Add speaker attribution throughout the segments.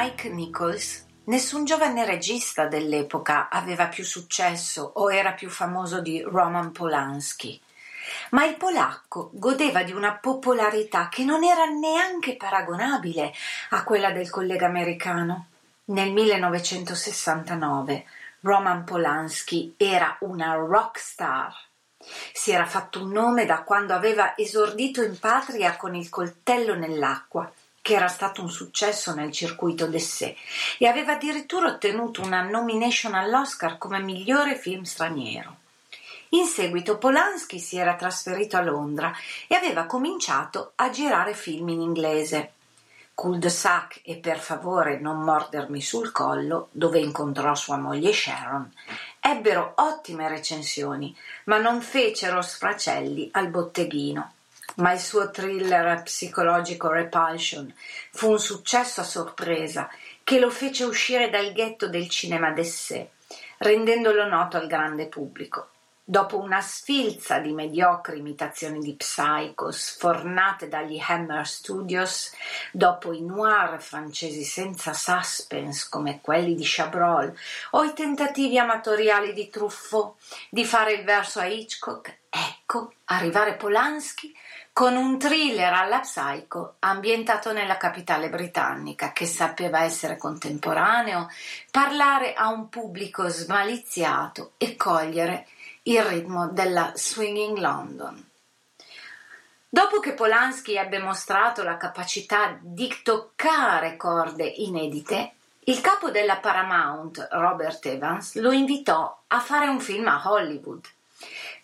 Speaker 1: Mike Nichols, nessun giovane regista dell'epoca aveva più successo o era più famoso di Roman Polanski. Ma il polacco godeva di una popolarità che non era neanche paragonabile a quella del collega americano. Nel 1969 Roman Polanski era una rock star. Si era fatto un nome da quando aveva esordito in patria con il coltello nell'acqua che era stato un successo nel circuito d'essè e aveva addirittura ottenuto una nomination all'Oscar come migliore film straniero. In seguito Polanski si era trasferito a Londra e aveva cominciato a girare film in inglese. Cul-de-sac e Per favore non mordermi sul collo, dove incontrò sua moglie Sharon, ebbero ottime recensioni, ma non fecero sfracelli al botteghino ma il suo thriller psicologico Repulsion fu un successo a sorpresa che lo fece uscire dal ghetto del cinema d'essè, rendendolo noto al grande pubblico. Dopo una sfilza di mediocri imitazioni di Psycho sfornate dagli Hammer Studios, dopo i noir francesi senza suspense come quelli di Chabrol o i tentativi amatoriali di Truffaut di fare il verso a Hitchcock, ecco arrivare Polanski con un thriller alla psycho ambientato nella capitale britannica che sapeva essere contemporaneo, parlare a un pubblico smaliziato e cogliere il ritmo della Swinging London. Dopo che Polanski ebbe mostrato la capacità di toccare corde inedite, il capo della Paramount, Robert Evans, lo invitò a fare un film a Hollywood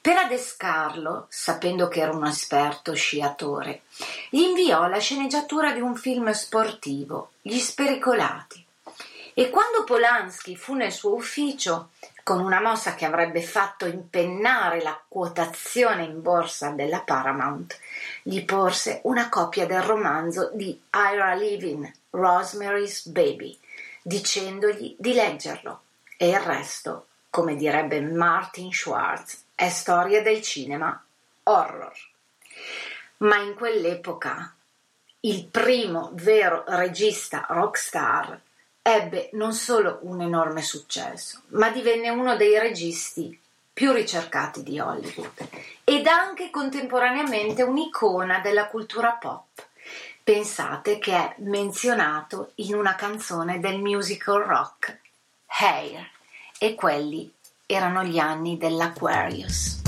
Speaker 1: per adescarlo, sapendo che era un esperto sciatore, gli inviò la sceneggiatura di un film sportivo, Gli Spericolati. E quando Polanski fu nel suo ufficio, con una mossa che avrebbe fatto impennare la quotazione in borsa della Paramount, gli porse una copia del romanzo di Ira Levin, Rosemary's Baby, dicendogli di leggerlo. E il resto, come direbbe Martin Schwartz, è storia del cinema horror. Ma in quell'epoca il primo vero regista rockstar ebbe non solo un enorme successo, ma divenne uno dei registi più ricercati di Hollywood ed anche contemporaneamente un'icona della cultura pop,
Speaker 2: Pensate che è menzionato in una canzone del musical rock Hair e quelli erano gli anni dell'Aquarius.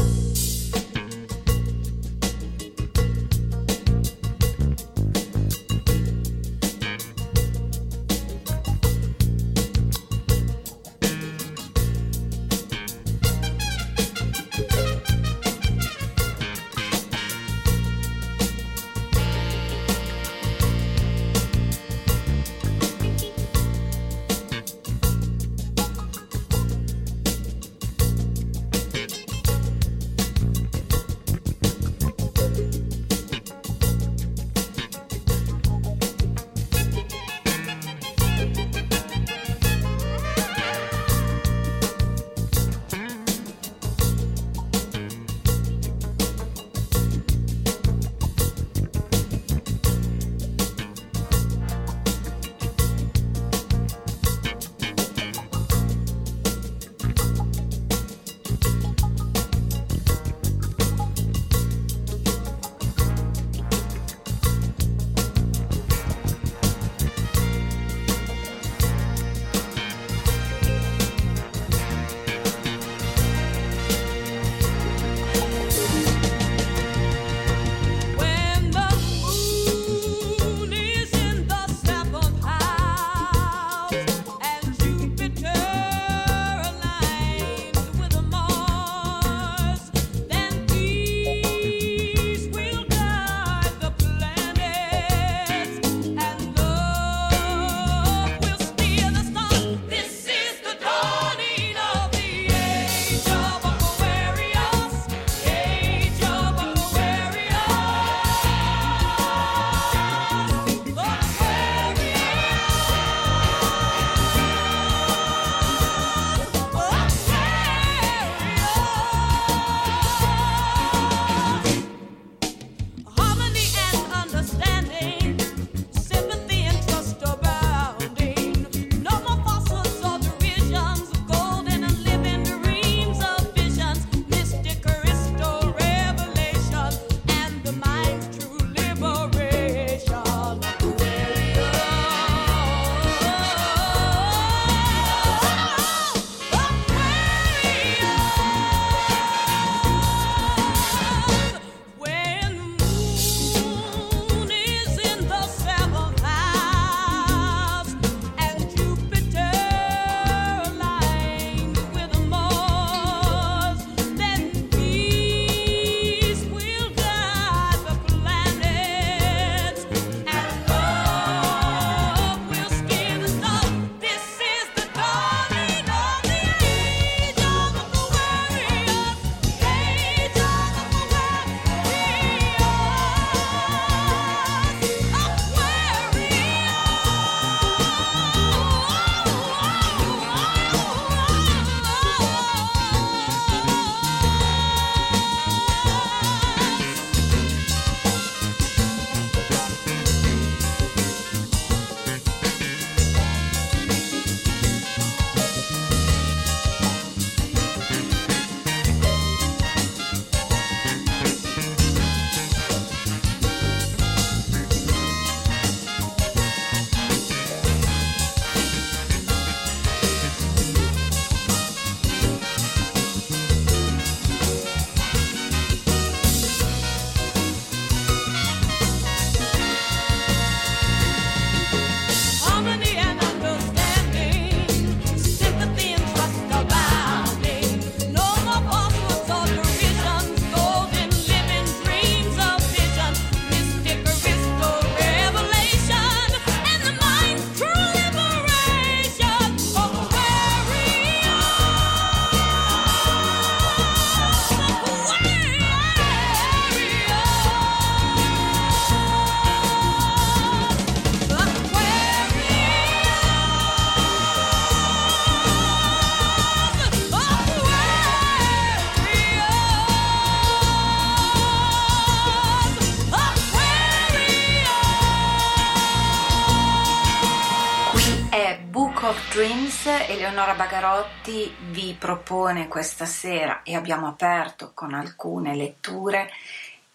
Speaker 2: Eleonora Bagarotti vi propone questa sera, e abbiamo aperto con alcune letture,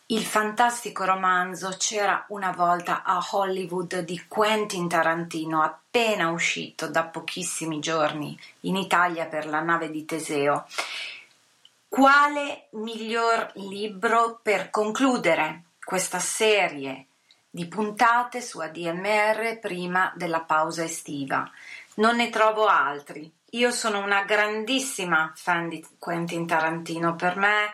Speaker 1: il fantastico romanzo C'era una volta a Hollywood di Quentin Tarantino, appena uscito da pochissimi giorni in Italia per la nave di Teseo. Quale miglior libro per concludere questa serie di puntate su ADMR prima della pausa estiva? Non ne trovo altri. Io sono una grandissima fan di Quentin Tarantino, per me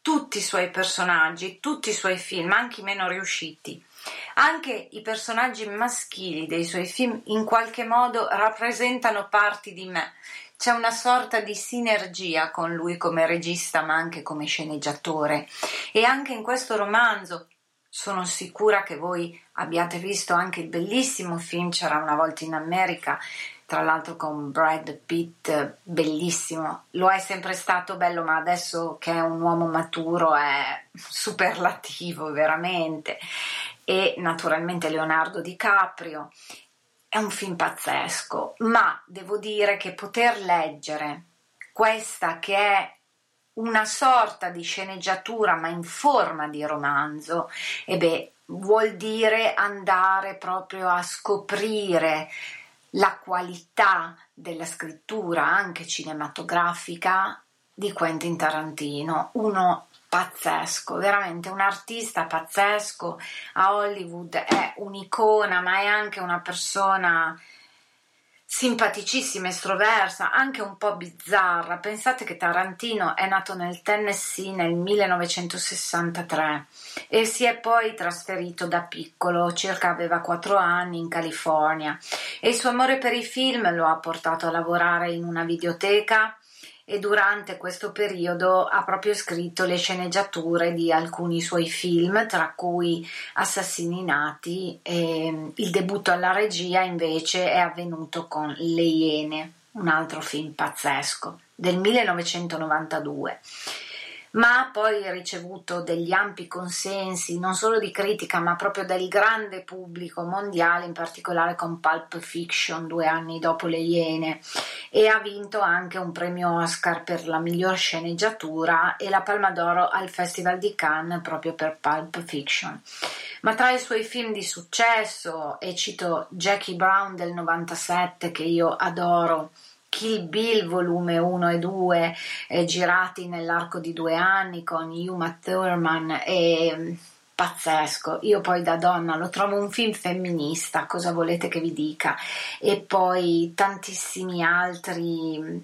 Speaker 1: tutti i suoi personaggi, tutti i suoi film, anche i meno riusciti. Anche i personaggi maschili dei suoi film in qualche modo rappresentano parti di me. C'è una sorta di sinergia con lui come regista ma anche come sceneggiatore e anche in questo romanzo sono sicura che voi abbiate visto anche il bellissimo film C'era una volta in America tra l'altro con Brad Pitt, bellissimo. Lo è sempre stato bello, ma adesso che è un uomo maturo è superlativo, veramente. E naturalmente Leonardo DiCaprio. È un film pazzesco, ma devo dire che poter leggere questa che è una sorta di sceneggiatura ma in forma di romanzo, e beh, vuol dire andare proprio a scoprire la qualità della scrittura anche cinematografica di Quentin Tarantino, uno pazzesco, veramente un artista pazzesco, a Hollywood è un'icona, ma è anche una persona simpaticissima, estroversa, anche un po' bizzarra. Pensate che Tarantino è nato nel Tennessee nel 1963 e si è poi trasferito da piccolo, circa aveva 4 anni, in California e il suo amore per i film lo ha portato a lavorare in una videoteca e durante questo periodo ha proprio scritto le sceneggiature di alcuni suoi film, tra cui Assassini nati e il debutto alla regia invece è avvenuto con Le Iene, un altro film pazzesco del 1992 ma ha poi ricevuto degli ampi consensi non solo di critica ma proprio del grande pubblico mondiale, in particolare con Pulp Fiction due anni dopo Le Iene e ha vinto anche un premio Oscar per la miglior sceneggiatura e la Palma d'Oro al Festival di Cannes proprio per Pulp Fiction. Ma tra i suoi film di successo, e cito Jackie Brown del 97 che io adoro, Kill Bill volume 1 e 2 eh, girati nell'arco di due anni con Uma Thurman e mm, pazzesco. Io poi da donna lo trovo un film femminista, cosa volete che vi dica? E poi tantissimi altri mm,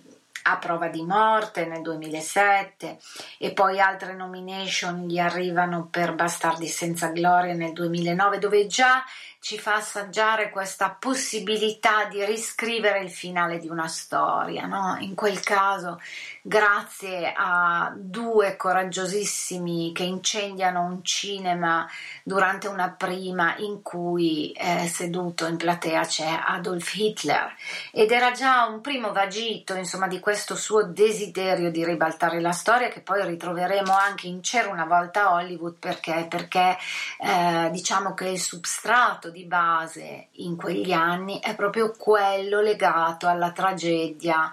Speaker 1: a prova di morte nel 2007 e poi altre nomination gli arrivano per Bastardi senza gloria nel 2009 dove già ci fa assaggiare questa possibilità di riscrivere il finale di una storia. No? In quel caso, grazie a due coraggiosissimi che incendiano un cinema durante una prima in cui eh, seduto in platea c'è Adolf Hitler ed era già un primo vagito insomma di questo suo desiderio di ribaltare la storia che poi ritroveremo anche in C'era una volta Hollywood perché, perché eh, diciamo che il substrato di base in quegli anni è proprio quello legato alla tragedia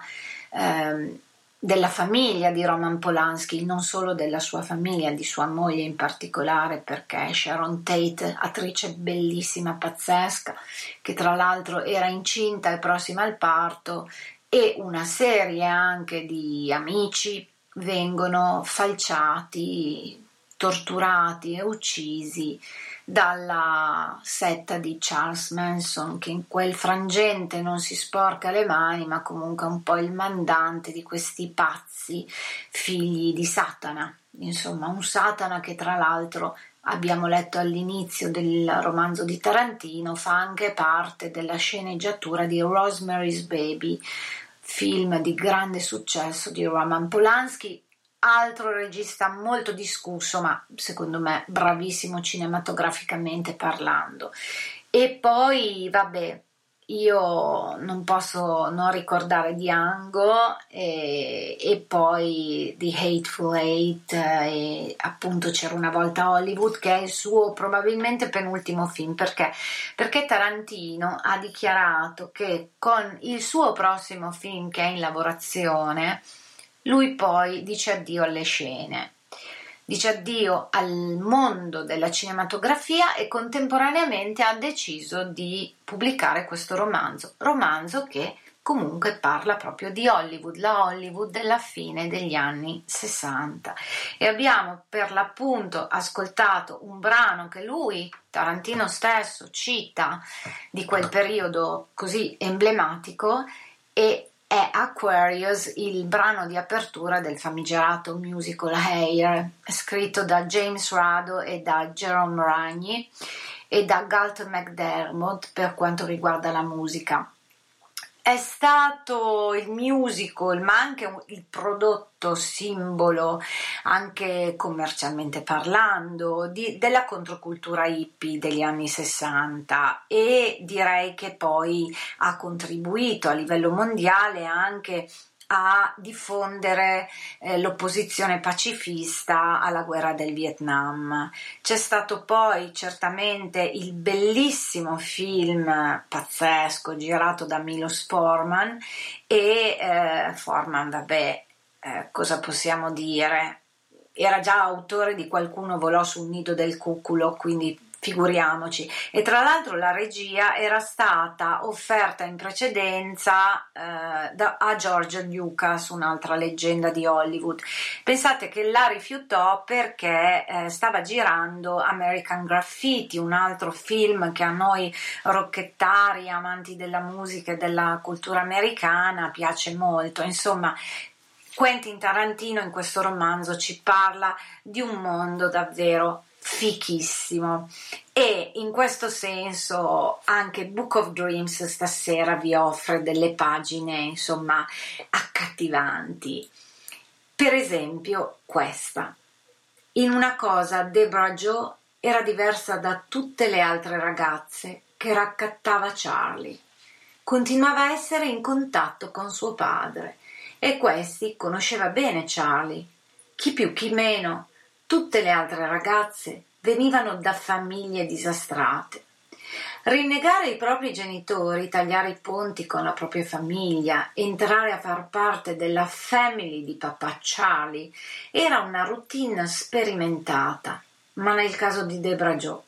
Speaker 1: eh, della famiglia di Roman Polanski, non solo della sua famiglia, di sua moglie in particolare, perché Sharon Tate, attrice bellissima, pazzesca, che tra l'altro era incinta e prossima al parto, e una serie anche di amici vengono falciati, torturati e uccisi dalla setta di Charles Manson che in quel frangente non si sporca le mani ma comunque è un po' il mandante di questi pazzi figli di Satana. Insomma un Satana che tra l'altro abbiamo letto all'inizio del romanzo di Tarantino fa anche parte della sceneggiatura di Rosemary's Baby film di grande successo di Roman Polanski altro regista molto discusso, ma secondo me bravissimo cinematograficamente parlando. E poi, vabbè, io non posso non ricordare Diango e, e poi The Hateful Eight e appunto c'era una volta Hollywood che è il suo probabilmente penultimo film perché? perché Tarantino ha dichiarato che con il suo prossimo film che è in lavorazione lui poi dice addio alle scene. dice addio al mondo della cinematografia e contemporaneamente ha deciso di pubblicare questo romanzo, romanzo che comunque parla proprio di Hollywood, la Hollywood della fine degli anni 60 e abbiamo per l'appunto ascoltato un brano che lui, Tarantino stesso, cita di quel periodo così emblematico e è Aquarius il brano di apertura del famigerato musical Hair, scritto da James Rado e da Jerome Ragni e da Galton McDermott per quanto riguarda la musica è stato il musical, ma anche il prodotto simbolo, anche commercialmente parlando, di, della controcultura hippie degli anni 60 e direi che poi ha contribuito a livello mondiale anche a diffondere eh, l'opposizione pacifista alla guerra del Vietnam. C'è stato poi certamente il bellissimo film pazzesco girato da Milos Forman e eh, Forman, vabbè, eh, cosa possiamo dire? Era già autore di Qualcuno volò sul nido del cuculo, quindi figuriamoci. E tra l'altro la regia era stata offerta in precedenza eh, da, a George Lucas, un'altra leggenda di Hollywood. Pensate che la rifiutò perché eh, stava girando American Graffiti, un altro film che a noi rocchettari, amanti della musica e della cultura americana piace molto. Insomma, Quentin Tarantino in questo romanzo ci parla di un mondo davvero fichissimo. E in questo senso anche Book of Dreams stasera vi offre delle pagine insomma accattivanti. Per esempio questa. In una cosa Deborah Joe era diversa da tutte le altre ragazze che raccattava Charlie. Continuava a essere in contatto con suo padre. E questi conosceva bene Charlie. Chi più chi meno Tutte le altre ragazze venivano da famiglie disastrate. Rinnegare i propri genitori, tagliare i ponti con la propria famiglia, entrare a far parte della family di papà Charlie era una routine sperimentata, ma nel caso di Debra Joe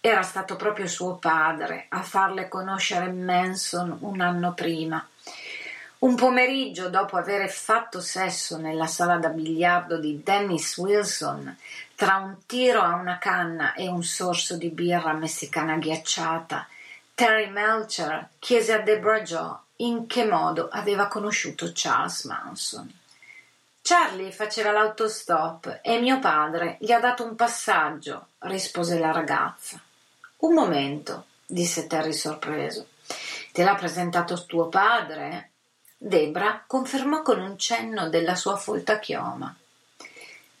Speaker 1: era stato proprio suo padre a farle conoscere Manson un anno prima un pomeriggio, dopo aver fatto sesso nella sala da biliardo di Dennis Wilson, tra un tiro a una canna e un sorso di birra messicana ghiacciata, Terry Melcher chiese a Deborah Joe in che modo aveva conosciuto Charles Manson. Charlie faceva l'autostop e mio padre gli ha dato un passaggio, rispose la ragazza. Un momento, disse Terry sorpreso. Te l'ha presentato tuo padre? Debra confermò con un cenno della sua folta chioma.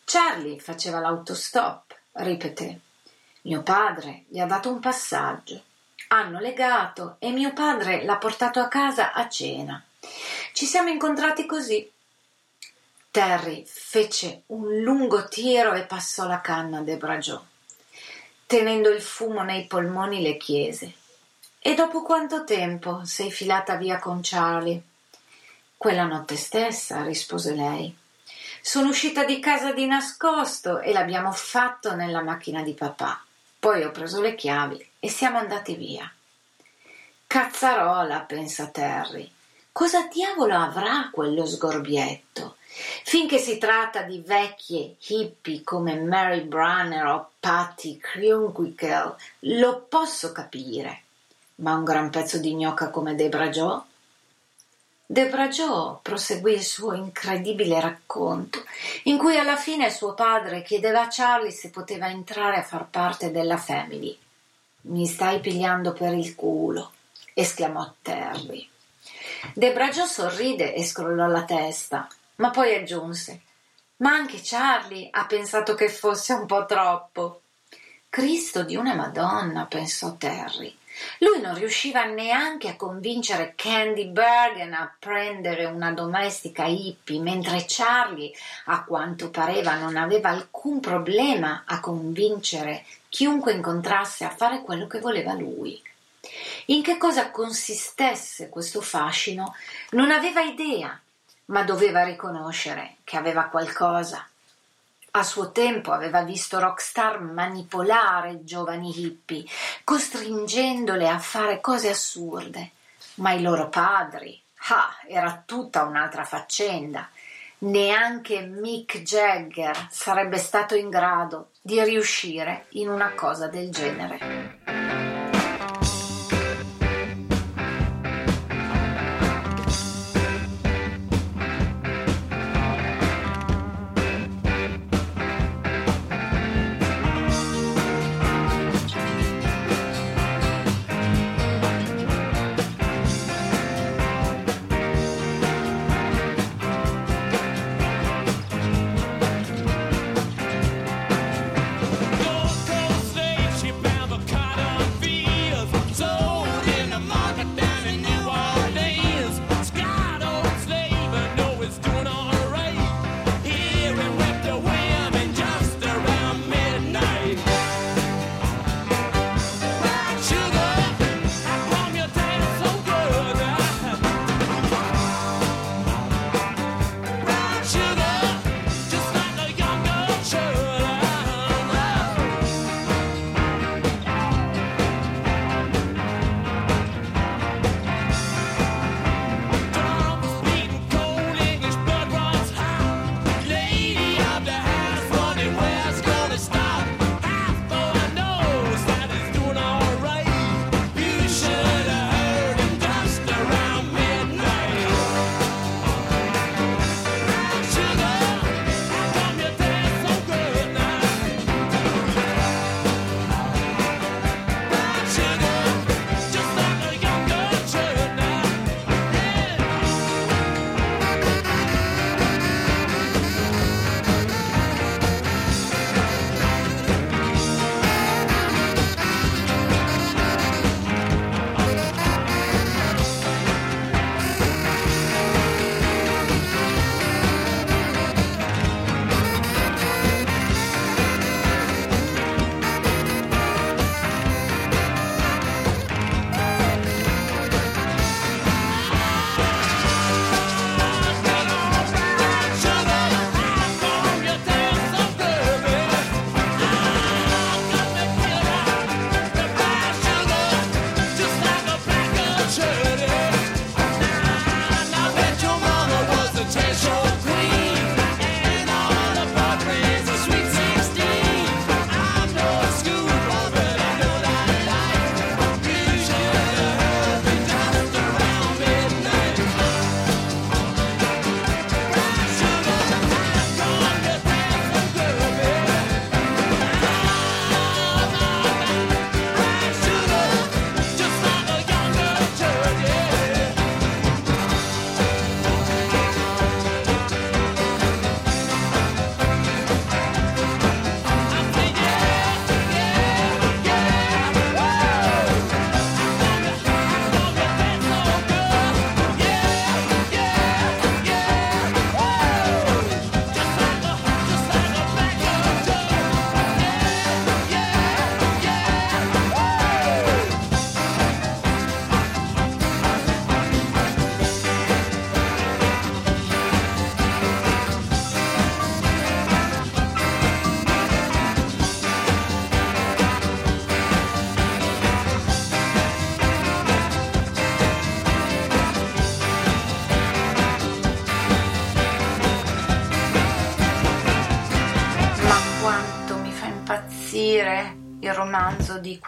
Speaker 1: Charlie faceva l'autostop, ripeté. Mio padre gli ha dato un passaggio. Hanno legato e mio padre l'ha portato a casa a cena. Ci siamo incontrati così. Terry fece un lungo tiro e passò la canna a Debra Joe. Tenendo il fumo nei polmoni le chiese: E dopo quanto tempo sei filata via con Charlie? Quella notte stessa, rispose lei. Sono uscita di casa di nascosto e l'abbiamo fatto nella macchina di papà. Poi ho preso le chiavi e siamo andati via. Cazzarola, pensa Terry. Cosa diavolo avrà quello sgorbietto? Finché si tratta di vecchie hippie come Mary Brunner o Patty Crunquickle, lo posso capire. Ma un gran pezzo di gnocca come Debra Joe? Debra Joe proseguì il suo incredibile racconto, in cui alla fine suo padre chiedeva a Charlie se poteva entrare a far parte della family. Mi stai pigliando per il culo, esclamò Terry. Debra Joe sorride e scrollò la testa, ma poi aggiunse: Ma anche Charlie ha pensato che fosse un po' troppo. Cristo di una Madonna, pensò Terry. Lui non riusciva neanche a convincere Candy Bergen a prendere una domestica hippie, mentre Charlie, a quanto pareva, non aveva alcun problema a convincere chiunque incontrasse a fare quello che voleva lui. In che cosa consistesse questo fascino non aveva idea, ma doveva riconoscere che aveva qualcosa.
Speaker 3: A suo tempo aveva visto rockstar manipolare giovani hippie, costringendole a fare cose assurde. Ma i loro padri, ah, era tutta un'altra faccenda. Neanche Mick Jagger sarebbe stato in grado di riuscire in una cosa del genere.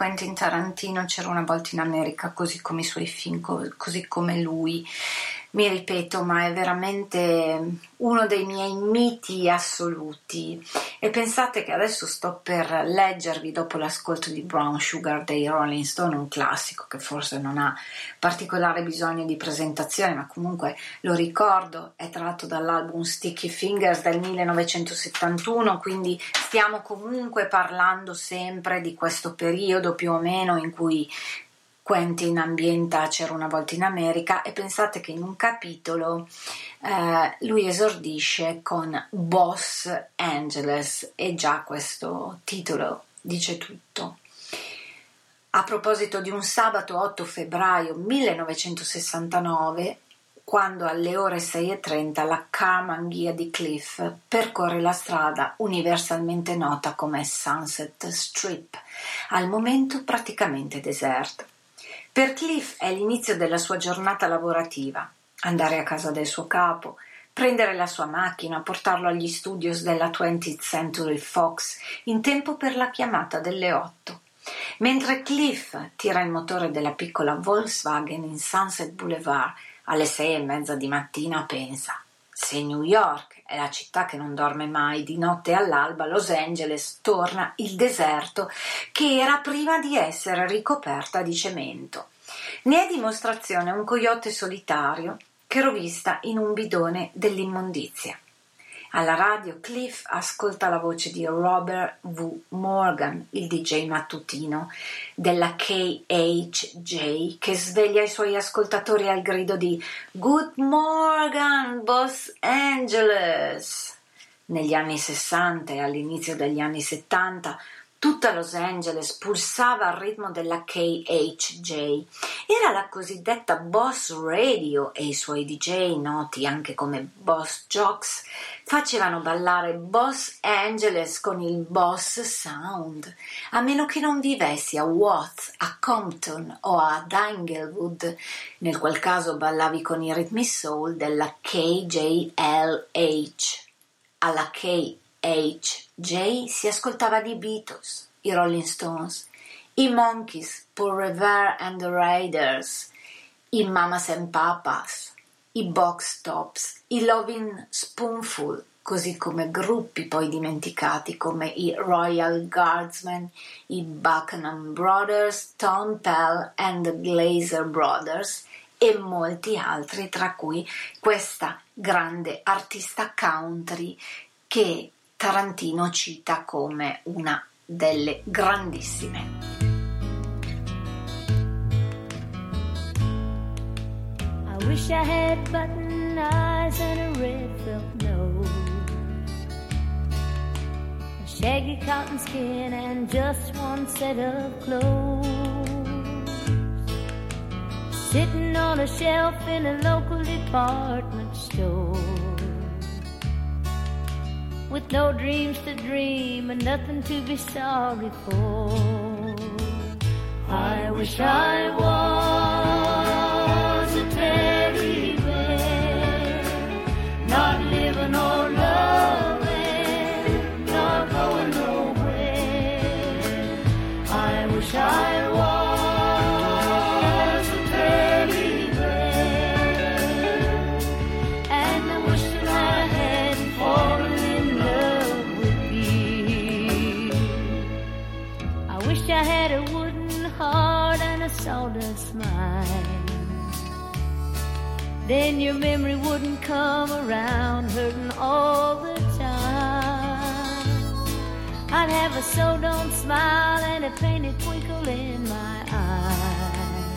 Speaker 3: Quentin Tarantino C'era una volta in America, così come i suoi film, così come lui mi ripeto, ma è veramente uno dei miei miti assoluti. E pensate che adesso sto per leggervi, dopo l'ascolto di Brown Sugar dei Rolling Stone, un classico che forse non ha particolare bisogno di presentazione, ma comunque lo ricordo, è tratto dall'album Sticky Fingers del 1971, quindi stiamo comunque parlando sempre di questo periodo più o meno in cui Quentin ambienta C'era una volta in America e pensate che in un capitolo eh, lui esordisce con Boss Angeles e già questo titolo dice tutto. A proposito di un sabato 8 febbraio 1969,
Speaker 1: quando alle ore 6.30 la Carmanghia di Cliff percorre la strada universalmente nota come Sunset Strip, al momento praticamente deserta. Per Cliff è l'inizio della sua giornata lavorativa, andare a casa del suo capo, prendere la sua macchina, portarlo agli studios della 20th Century Fox in tempo per la chiamata delle 8. Mentre Cliff tira il motore della piccola Volkswagen in Sunset Boulevard alle sei e mezza di mattina pensa se New York è la città che non dorme mai, di notte all'alba Los Angeles torna il deserto che era prima di essere ricoperta di cemento. Ne è dimostrazione un coyote solitario che rovista in un bidone dell'immondizia. Alla radio Cliff ascolta la voce di Robert V. Morgan, il DJ mattutino della KHJ, che sveglia i suoi ascoltatori al grido di Good Morgan, Los Angeles! Negli anni 60 e all'inizio degli anni 70 Tutta Los Angeles pulsava al ritmo della KHJ. Era la cosiddetta Boss Radio e i suoi DJ, noti anche come Boss Jocks, facevano ballare Boss Angeles con il Boss Sound, a meno che non vivessi a Watts, a Compton o ad Inglewood, nel qual caso ballavi con i ritmi soul della KJLH. Alla KHJ H. J. si ascoltava di Beatles, i Rolling Stones, i Monkeys, Paul Revere and the Raiders, i Mamas and Papas, i Box Tops, i Loving Spoonful, così come gruppi poi dimenticati come i Royal Guardsmen, i Buchanan Brothers, Tom Pell and the Glazer Brothers e molti altri, tra cui questa grande artista country che Tarantino cita come una delle grandissime. I wish I had button eyes and a red felt nose, a shaggy cotton skin and just one set of clothes. Sitting on a shelf in a local department store. With no dreams to dream and nothing to be sorry for. I wish I was a teddy bear, not living or loving, not going nowhere. I wish I Then your memory wouldn't come around hurting all the time. I'd have a so don't smile and a painted twinkle in my eye.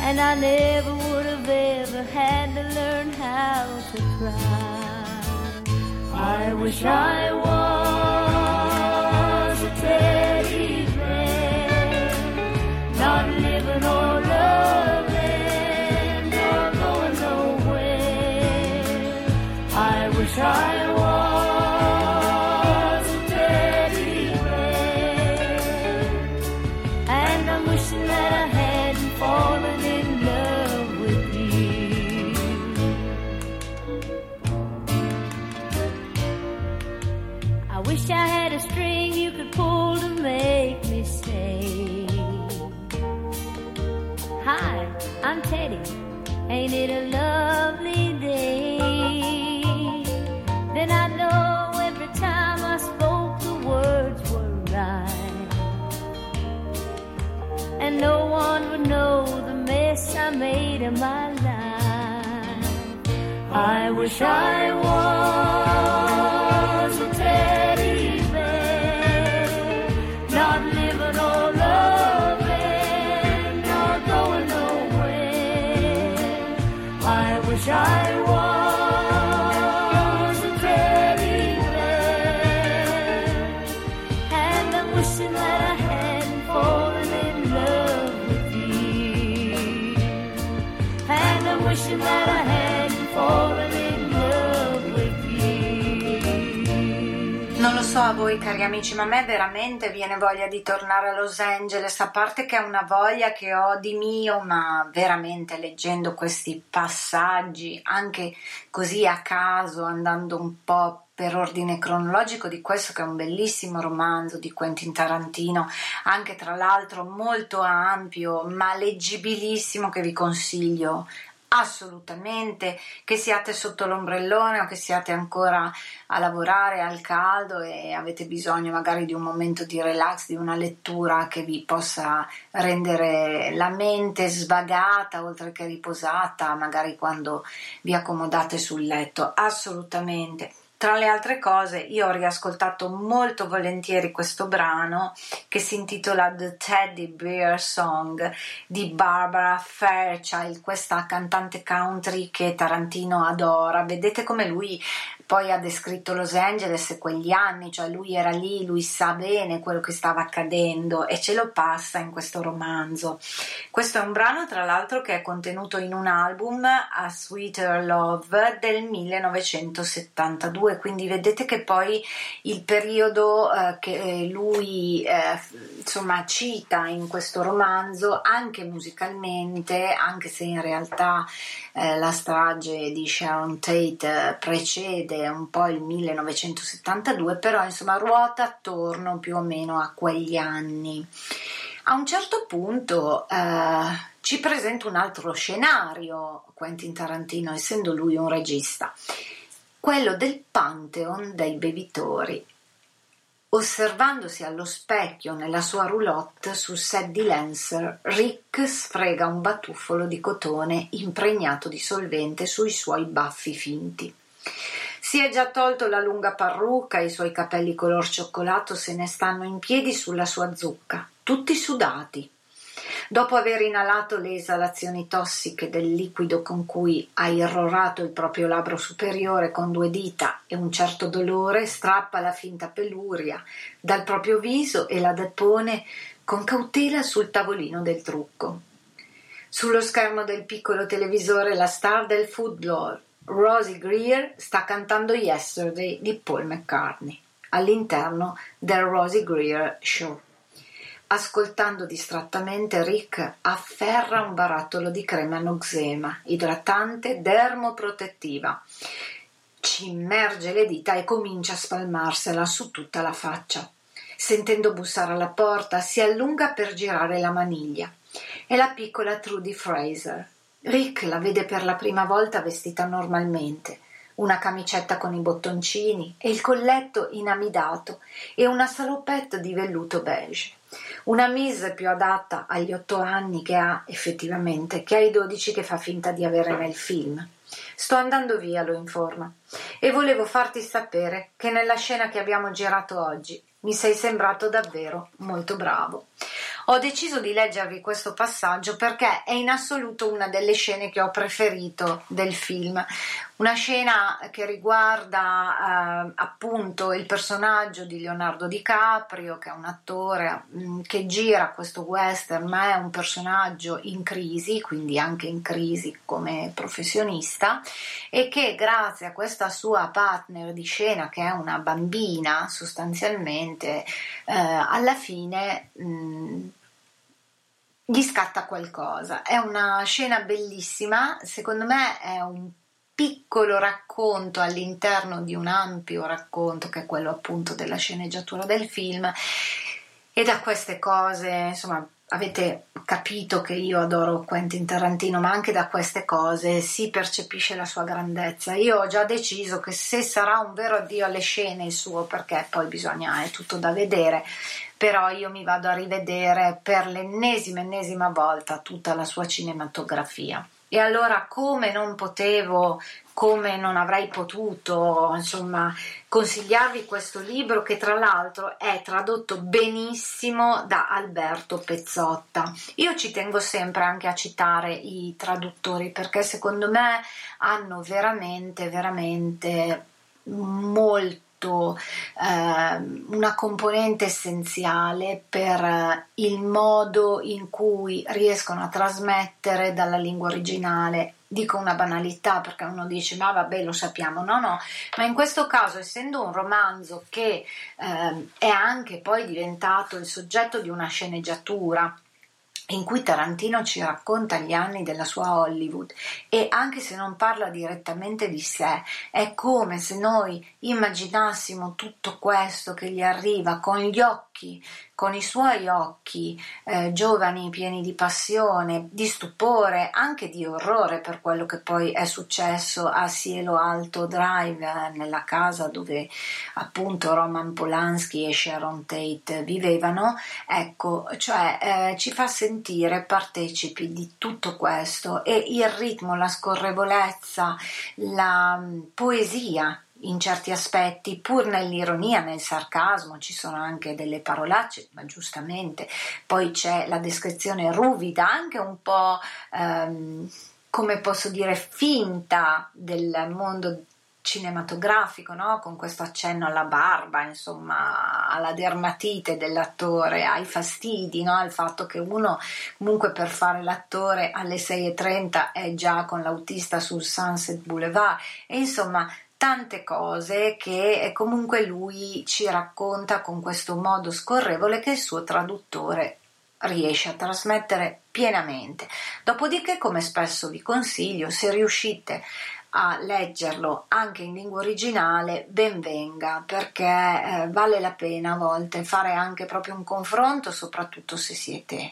Speaker 1: And I never would have ever had to learn how to cry. I wish I was a teddy Ain't it a lovely Made of my life. I wish I was so a voi cari amici, ma a me veramente viene voglia di tornare a Los Angeles, a parte che è una voglia che ho di mio, ma veramente leggendo questi passaggi, anche così a caso, andando un po' per ordine cronologico di questo che è un bellissimo romanzo di Quentin Tarantino, anche tra l'altro molto ampio ma leggibilissimo che vi consiglio assolutamente che siate sotto l'ombrellone o che siate ancora a lavorare al caldo e avete bisogno magari di un momento di relax, di una lettura che vi possa rendere la mente svagata oltre che riposata, magari quando vi accomodate sul letto, assolutamente. Tra le altre cose, io ho riascoltato molto volentieri questo brano che si intitola The Teddy Bear Song di Barbara Fairchild, questa cantante country che Tarantino adora. Vedete come lui poi ha descritto Los Angeles e quegli anni, cioè lui era lì, lui sa bene quello che stava accadendo e ce lo passa in questo romanzo. Questo è un brano, tra l'altro, che è contenuto in un album A Sweeter Love del 1972, quindi vedete che poi il periodo eh, che lui eh, insomma cita in questo romanzo, anche musicalmente, anche se in realtà eh, la strage di Sharon Tate precede un po' il 1972, però insomma ruota attorno più o meno a quegli anni. A un certo punto eh, ci presenta un altro scenario Quentin Tarantino, essendo lui un regista, quello del Pantheon dei bevitori. Osservandosi allo specchio nella sua roulotte sul set di Lancer, Rick sfrega un batuffolo di cotone impregnato di solvente sui suoi baffi finti. Si è già tolto la lunga parrucca, i suoi capelli color cioccolato se ne stanno in piedi sulla sua zucca, tutti sudati. Dopo aver inalato le esalazioni tossiche del liquido con cui ha irrorato il proprio labbro superiore con due dita e un certo dolore, strappa la finta peluria dal proprio viso e la depone con cautela sul tavolino del trucco. Sullo schermo del piccolo televisore la star del football Rosie Greer sta cantando Yesterday di Paul McCartney all'interno del Rosie Greer Show. Ascoltando distrattamente, Rick afferra un barattolo di crema noxema, idratante dermoprotettiva. Ci immerge le dita e comincia a spalmarsela su tutta la faccia. Sentendo bussare alla porta, si allunga per girare la maniglia. È la piccola Trudy Fraser, Rick la vede per la prima volta vestita normalmente, una camicetta con i bottoncini e il colletto inamidato e una salopette di velluto beige. Una mise più adatta agli otto anni che ha effettivamente che ai dodici che fa finta di avere nel film. Sto andando via, lo informa, e volevo farti sapere che nella scena che abbiamo girato oggi mi sei sembrato davvero molto bravo. Ho deciso di leggervi questo passaggio perché è in assoluto una delle scene che ho preferito del film, una scena che riguarda eh, appunto il personaggio di Leonardo DiCaprio, che è un attore mh, mm, che gira questo western, ma è un personaggio in crisi, quindi anche in crisi come professionista, e che grazie a questa sua partner di scena, che è una bambina sostanzialmente, eh, alla fine mh, mm, gli scatta qualcosa. È una scena bellissima, secondo me è un piccolo racconto all'interno di un ampio racconto che è quello appunto della sceneggiatura del film e da queste cose insomma avete capito che io adoro Quentin Tarantino, ma anche da queste cose si percepisce la sua grandezza. Io ho già deciso che se sarà un vero addio alle scene il suo, perché poi bisogna, è tutto da vedere, però io mi vado a rivedere per l'ennesima, ennesima volta tutta la sua cinematografia. E allora come non potevo, come non avrei potuto, insomma, consigliarvi questo libro che tra l'altro è tradotto benissimo da Alberto Pezzotta. Io ci tengo sempre anche a citare i traduttori perché secondo me hanno veramente, veramente molto fatto eh, una componente essenziale per eh, il modo in cui riescono a trasmettere dalla lingua originale. Dico una banalità perché uno dice ma vabbè lo sappiamo, no no, ma in questo caso essendo un romanzo che eh, è anche poi diventato il soggetto di una sceneggiatura in cui Tarantino ci racconta gli anni della sua Hollywood e anche se non parla direttamente di sé, è come se noi immaginassimo tutto questo che gli arriva con gli occhi con i suoi occhi eh, giovani, pieni di passione, di stupore, anche di orrore per quello che poi è successo a Cielo Alto Drive, eh, nella casa dove appunto Roman Polanski e Sharon Tate vivevano, ecco, cioè eh, ci fa sentire partecipi di tutto questo e il ritmo, la scorrevolezza, la mm, poesia in certi aspetti, pur nell'ironia, nel sarcasmo, ci sono anche delle parolacce, ma giustamente. Poi c'è la descrizione ruvida, anche un po', ehm, come posso dire, finta del mondo cinematografico, no? con questo accenno alla barba, insomma, alla dermatite dell'attore, ai fastidi, no? al fatto che uno comunque per fare l'attore alle 6.30 è già con l'autista sul Sunset Boulevard e insomma tante cose che comunque lui ci racconta con questo modo scorrevole che il suo traduttore riesce a trasmettere pienamente. Dopodiché, come spesso vi consiglio, se riuscite a leggerlo anche in lingua originale, ben venga, perché eh, vale la pena a volte fare anche proprio un confronto, soprattutto se siete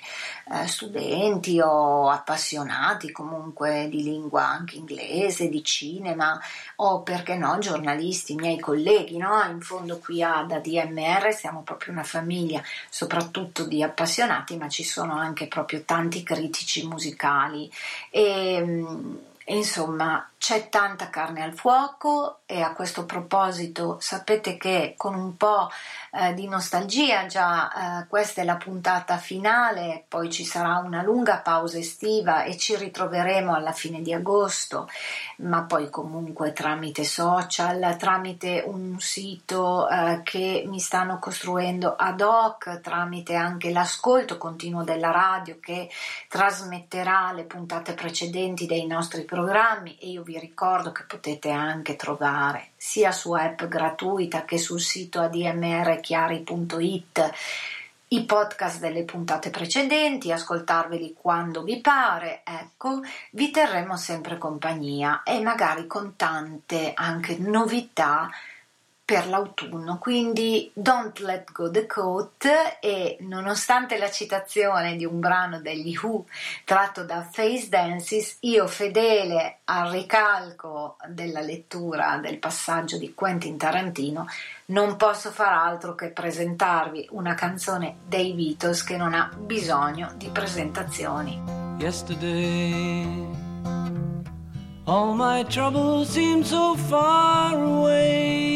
Speaker 1: eh, studenti o appassionati comunque di lingua anche inglese, di cinema o perché no, giornalisti, miei colleghi, no? In fondo qui ad ADMR siamo proprio una famiglia soprattutto di appassionati, ma ci sono anche proprio tanti critici musicali e mm, insomma, c'è tanta carne al fuoco e a questo proposito sapete che con un po' eh, di nostalgia già eh, questa è la puntata finale, poi ci sarà una lunga pausa estiva e ci ritroveremo alla fine di agosto, ma poi comunque tramite social, tramite un sito eh, che mi stanno costruendo ad hoc, tramite anche l'ascolto continuo della radio che trasmetterà le puntate precedenti dei nostri programmi e io vi ricordo che potete anche trovare sia su app gratuita che sul sito admrchiari.it i podcast delle puntate precedenti, ascoltarveli quando vi pare, ecco, vi terremo sempre compagnia e magari con tante anche novità per l'autunno, quindi Don't Let Go the Coat e nonostante la citazione di un brano degli Who tratto da Face Dances, io fedele al ricalco della lettura del passaggio di Quentin Tarantino non posso far altro che presentarvi una canzone dei Beatles che non ha bisogno di presentazioni.
Speaker 3: Yesterday All my troubles seem so far away.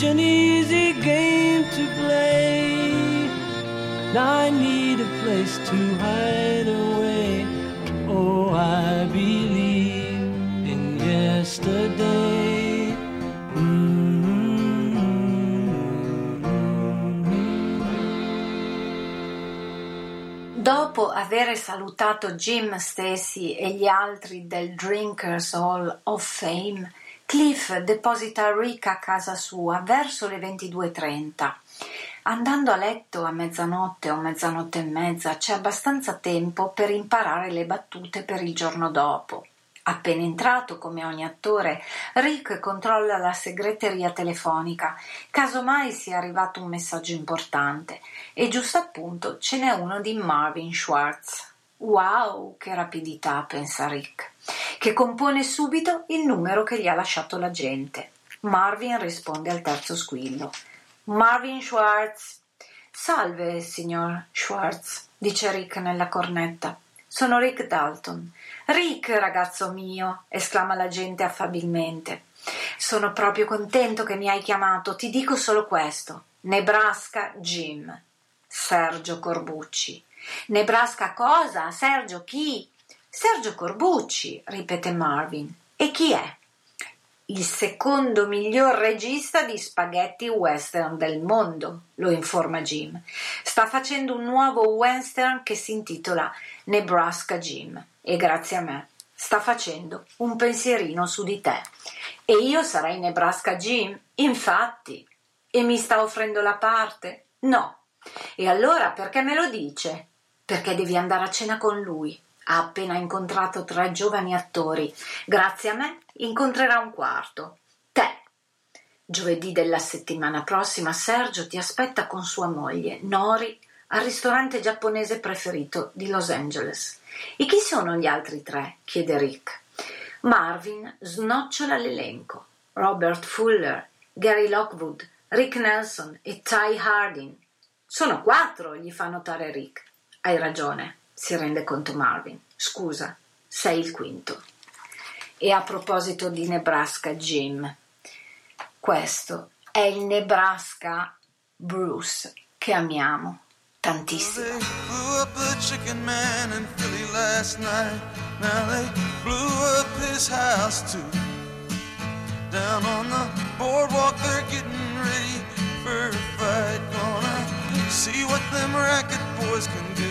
Speaker 3: such an easy game to play. Now I need a place to hide away. Oh, I believe in yesterday. Mm-hmm.
Speaker 1: Dopo aver salutato Jim Stacy e gli altri del Drinkers Hall of Fame, Cliff deposita Rick a casa sua verso le 22.30. Andando a letto a mezzanotte o mezzanotte e mezza c'è abbastanza tempo per imparare le battute per il giorno dopo. Appena entrato, come ogni attore, Rick controlla la segreteria telefonica, caso mai sia arrivato un messaggio importante, e giusto appunto ce n'è uno di Marvin Schwartz. Wow, che rapidità, pensa Rick, che compone subito il numero che gli ha lasciato la gente. Marvin risponde al terzo squillo. Marvin Schwartz. Salve, signor Schwartz, dice Rick nella cornetta. Sono Rick Dalton. Rick, ragazzo mio, esclama la gente affabilmente. Sono proprio contento che mi hai chiamato. Ti dico solo questo. Nebraska Jim. Sergio Corbucci. Nebraska cosa? Sergio chi? Sergio Corbucci, ripete Marvin. E chi è? Il secondo miglior regista di spaghetti western del mondo, lo informa Jim. Sta facendo un nuovo western che si intitola Nebraska Jim e grazie a me sta facendo un pensierino su di te. E io sarei Nebraska Jim? Infatti. E mi sta offrendo la parte? No. E allora perché me lo dice? Perché devi andare a cena con lui. Ha appena incontrato tre giovani attori. Grazie a me incontrerà un quarto. Te. Giovedì della settimana prossima Sergio ti aspetta con sua moglie, Nori, al ristorante giapponese preferito di Los Angeles. E chi sono gli altri tre? chiede Rick. Marvin snocciola l'elenco. Robert Fuller, Gary Lockwood, Rick Nelson e Ty Harding. Sono quattro, gli fa notare Rick. Hai ragione, si rende conto Marvin. Scusa, sei il quinto. E a proposito di Nebraska, Jim, questo è il Nebraska Bruce che amiamo tantissimo.
Speaker 4: Down on the boardwalk, they're getting ready for a fight. Gonna see what them racket boys can do.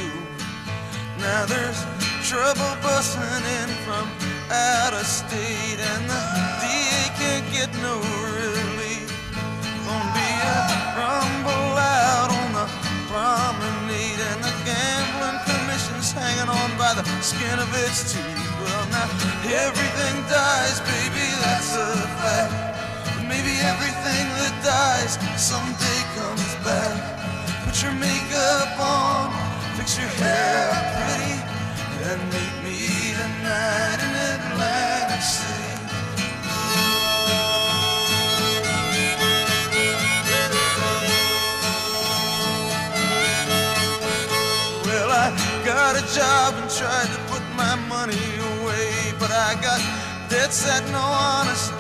Speaker 4: Now there's trouble busting in from out of state, and the DA can't get no relief. Gonna be a rumble out on the promenade, and the gambling commission's hanging on by the skin of its teeth. Well, now everything dies, baby, that's a fact. But maybe everything that dies someday comes back. Put your makeup on, fix your hair pretty, and meet me tonight in Atlantic City. Well, I got a job and tried to put my money away, but I got debts that no honest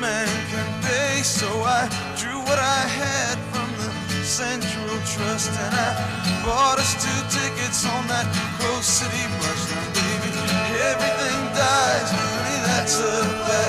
Speaker 4: man can pay. So I drew what I had Central Trust and I bought us two tickets on that Coast City bus. Now, baby, everything dies, honey, that's a fact.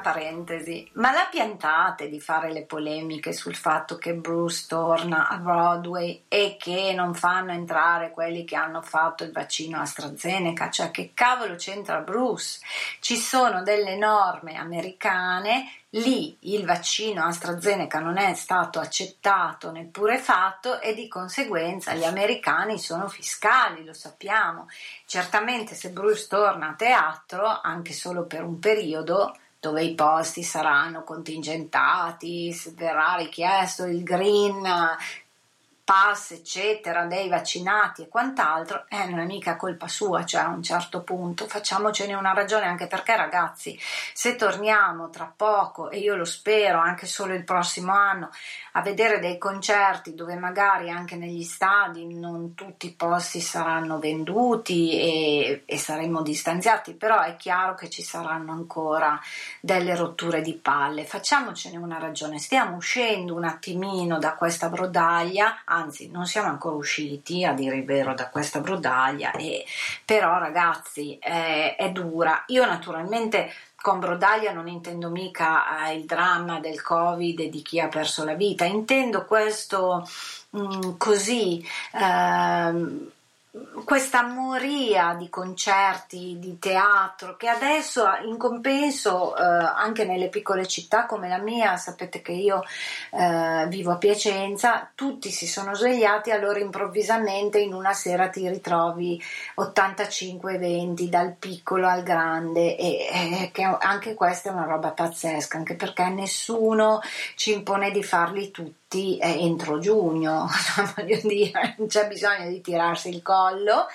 Speaker 1: Parentesi, ma la piantate di fare le polemiche sul fatto che Bruce torna a Broadway e che non fanno entrare quelli che hanno fatto il vaccino AstraZeneca, cioè che cavolo c'entra Bruce? Ci sono delle norme americane Lì il vaccino AstraZeneca non è stato accettato neppure fatto e di conseguenza gli americani sono fiscali, lo sappiamo. Certamente se Bruce torna a teatro, anche solo per un periodo, dove i posti saranno contingentati, verrà richiesto il green pass, eccetera, dei vaccinati e quant'altro, eh, non è mica colpa sua, cioè a un certo punto. Facciamocene una ragione, anche perché ragazzi, se torniamo tra poco, e io lo spero anche solo il prossimo anno, a vedere dei concerti dove magari anche negli stadi non tutti i posti saranno venduti e, e saremo distanziati, però è chiaro che ci saranno ancora delle rotture di palle. Facciamocene una ragione, stiamo uscendo un attimino da questa brodaglia, anzi non siamo ancora usciti a dire il vero da questa brodaglia, e, però ragazzi è, è dura. Io naturalmente con brodaglia non intendo mica eh, il dramma del covid e di chi ha perso la vita, intendo questo mh, così ehm, questa moria di concerti, di teatro che adesso in compenso eh, anche nelle piccole città come la mia, sapete che io eh, vivo a Piacenza, tutti si sono svegliati allora improvvisamente in una sera ti ritrovi 85 eventi dal piccolo al grande e, e che anche questa è una roba pazzesca, anche perché nessuno ci impone di farli tutti entro giugno, voglio dire, non c'è bisogno di tirarsi il collo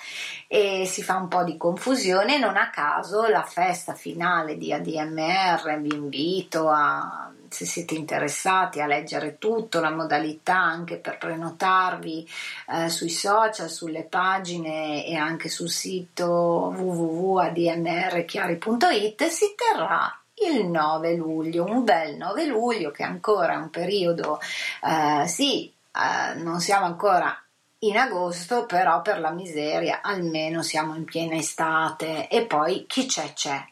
Speaker 1: e si fa un po' di confusione. Non a caso la festa finale di ADMR, vi invito a, se siete interessati, a leggere tutto, la modalità anche per prenotarvi eh, sui social, sulle pagine e anche sul sito www.admrchiari.it si terrà il 9 luglio, un bel 9 luglio che ancora è un periodo, eh, sì, eh, non siamo ancora in agosto, però per la miseria almeno siamo in piena estate e poi chi c'è c'è.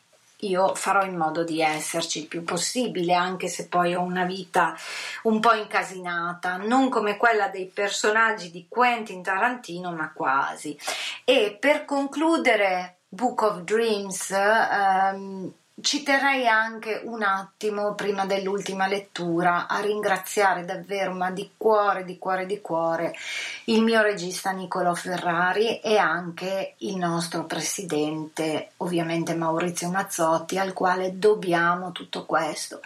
Speaker 1: Io farò in modo di esserci il più possibile, anche se poi ho una vita un po' incasinata, non come quella dei personaggi di Quentin Tarantino, ma quasi. E per concludere Book of Dreams, ehm, ci terrei anche un attimo prima dell'ultima lettura a ringraziare davvero, ma di cuore, di cuore, di cuore, il mio regista Niccolò Ferrari e anche il nostro presidente, ovviamente Maurizio Mazzotti, al quale dobbiamo tutto questo.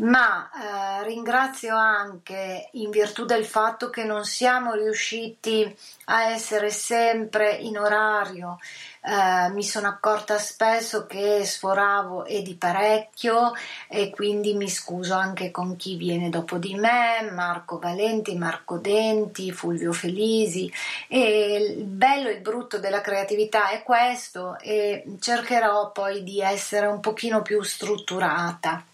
Speaker 1: Ma eh, ringrazio anche in virtù del fatto che non siamo riusciti a essere sempre in orario Uh, mi sono accorta spesso che sforavo e di parecchio e quindi mi scuso anche con chi viene dopo di me, Marco Valenti, Marco Denti, Fulvio Felisi e il bello e il brutto della creatività è questo e cercherò poi di essere un pochino più strutturata.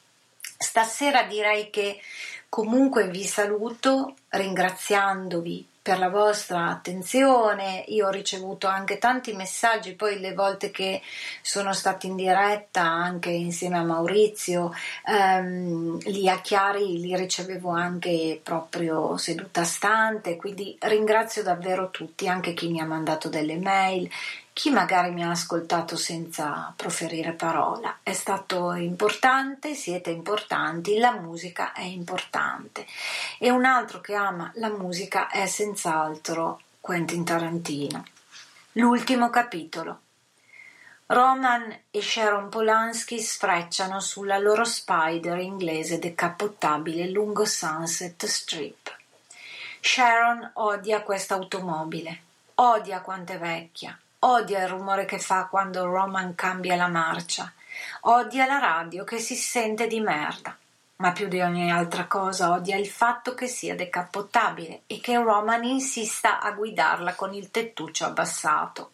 Speaker 1: Stasera direi che comunque vi saluto ringraziandovi per la vostra attenzione. Io ho ricevuto anche tanti messaggi, poi le volte che sono stata in diretta anche insieme a Maurizio, ehm, li a Chiari li ricevevo anche proprio seduta stante, quindi ringrazio davvero tutti, anche chi mi ha mandato delle mail. Chi magari mi ha ascoltato senza proferire parola. È stato importante, siete importanti, la musica è importante. E un altro che ama la musica è senz'altro Quentin Tarantino. L'ultimo capitolo. Roman e Sharon Polanski sfrecciano sulla loro Spider inglese decappottabile lungo Sunset Strip. Sharon odia questa automobile, odia quanto è vecchia, Odia il rumore che fa quando Roman cambia la marcia. Odia la radio che si sente di merda. Ma più di ogni altra cosa odia il fatto che sia decappottabile e che Roman insista a guidarla con il tettuccio abbassato.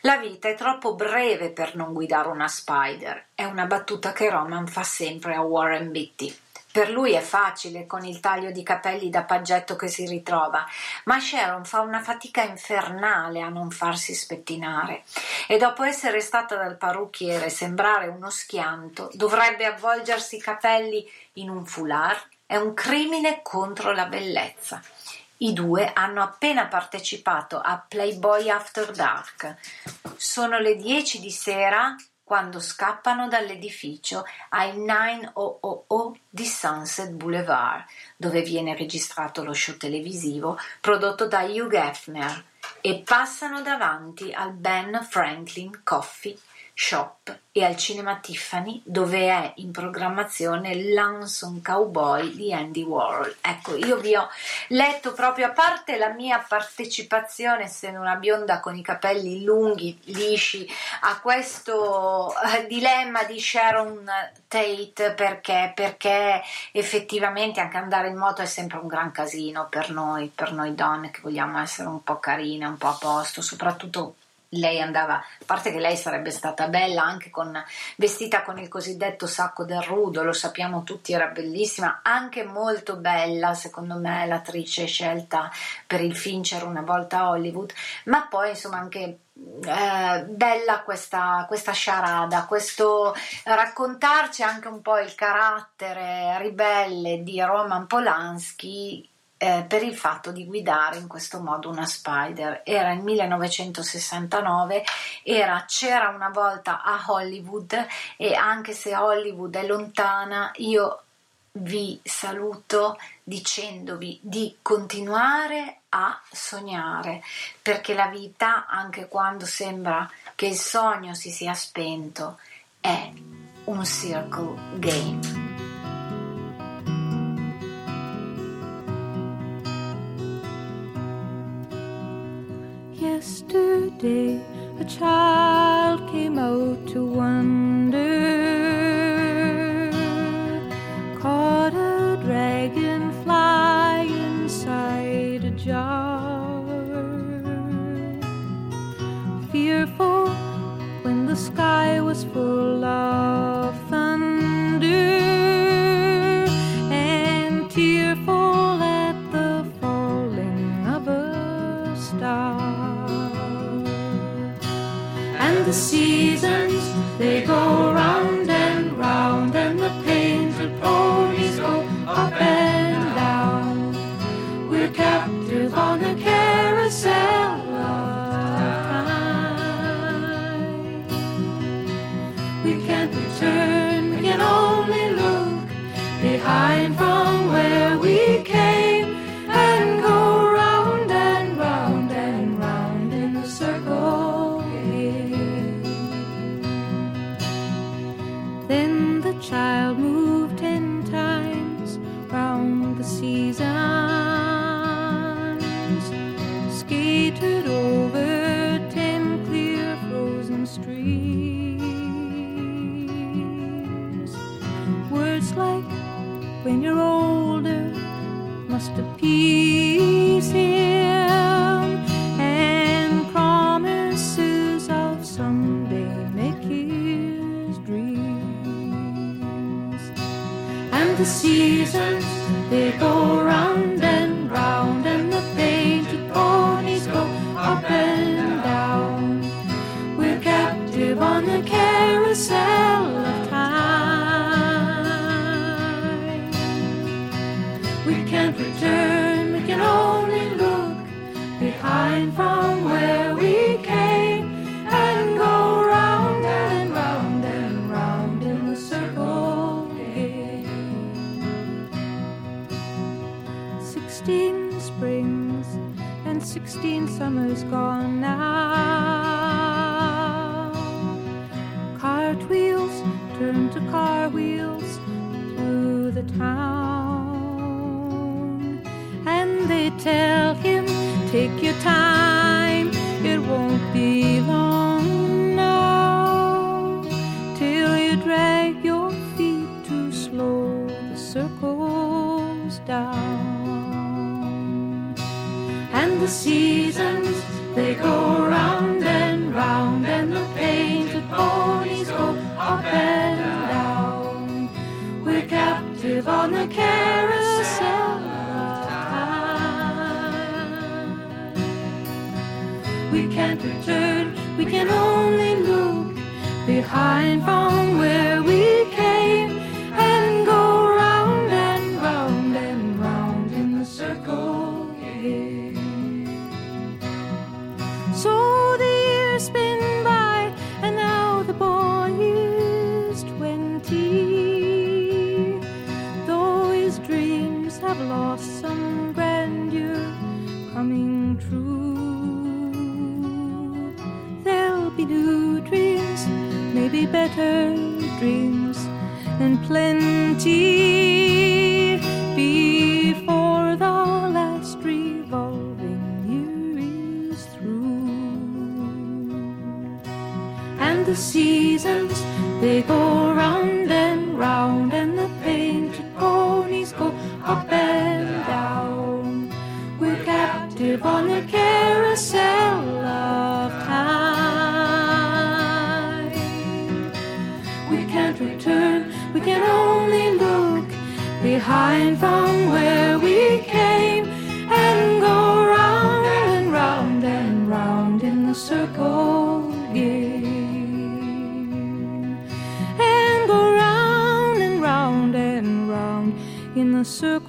Speaker 1: La vita è troppo breve per non guidare una Spider. È una battuta che Roman fa sempre a Warren Beatty. Per lui è facile con il taglio di capelli da paggetto che si ritrova, ma Sharon fa una fatica infernale a non farsi spettinare e dopo essere stata dal parrucchiere sembrare uno schianto, dovrebbe avvolgersi i capelli in un foulard. È un crimine contro la bellezza. I due hanno appena partecipato a Playboy After Dark. Sono le 10 di sera quando scappano dall'edificio ai 9000 di Sunset Boulevard, dove viene registrato lo show televisivo prodotto da Hugh Hefner, e passano davanti al Ben Franklin Coffee Shop e al Cinema Tiffany dove è in programmazione L'Anson Cowboy di Andy Warhol. Ecco, io vi ho letto proprio a parte la mia partecipazione, essendo una bionda con i capelli lunghi, lisci, a questo eh, dilemma di Sharon Tate perché, perché effettivamente anche andare in moto è sempre un gran casino per noi, per noi donne che vogliamo essere un po' carine, un po' a posto, soprattutto lei andava, a parte che lei sarebbe stata bella anche con, vestita con il cosiddetto sacco del rudo, lo sappiamo tutti, era bellissima, anche molto bella, secondo me, l'attrice scelta per il Fincher una volta a Hollywood, ma poi insomma anche eh, bella questa, questa sciarada, questo raccontarci anche un po' il carattere ribelle di Roman Polanski eh, per il fatto di guidare in questo modo una Spider. Era il 1969, era C'era una volta a Hollywood e anche se Hollywood è lontana, io vi saluto dicendovi di continuare a sognare, perché la vita, anche quando sembra che il sogno si sia spento, è un circle game.
Speaker 2: Yesterday, a child came out to wonder, shine from where we came and go round and round and round in the circle game and go round and round and round in the circle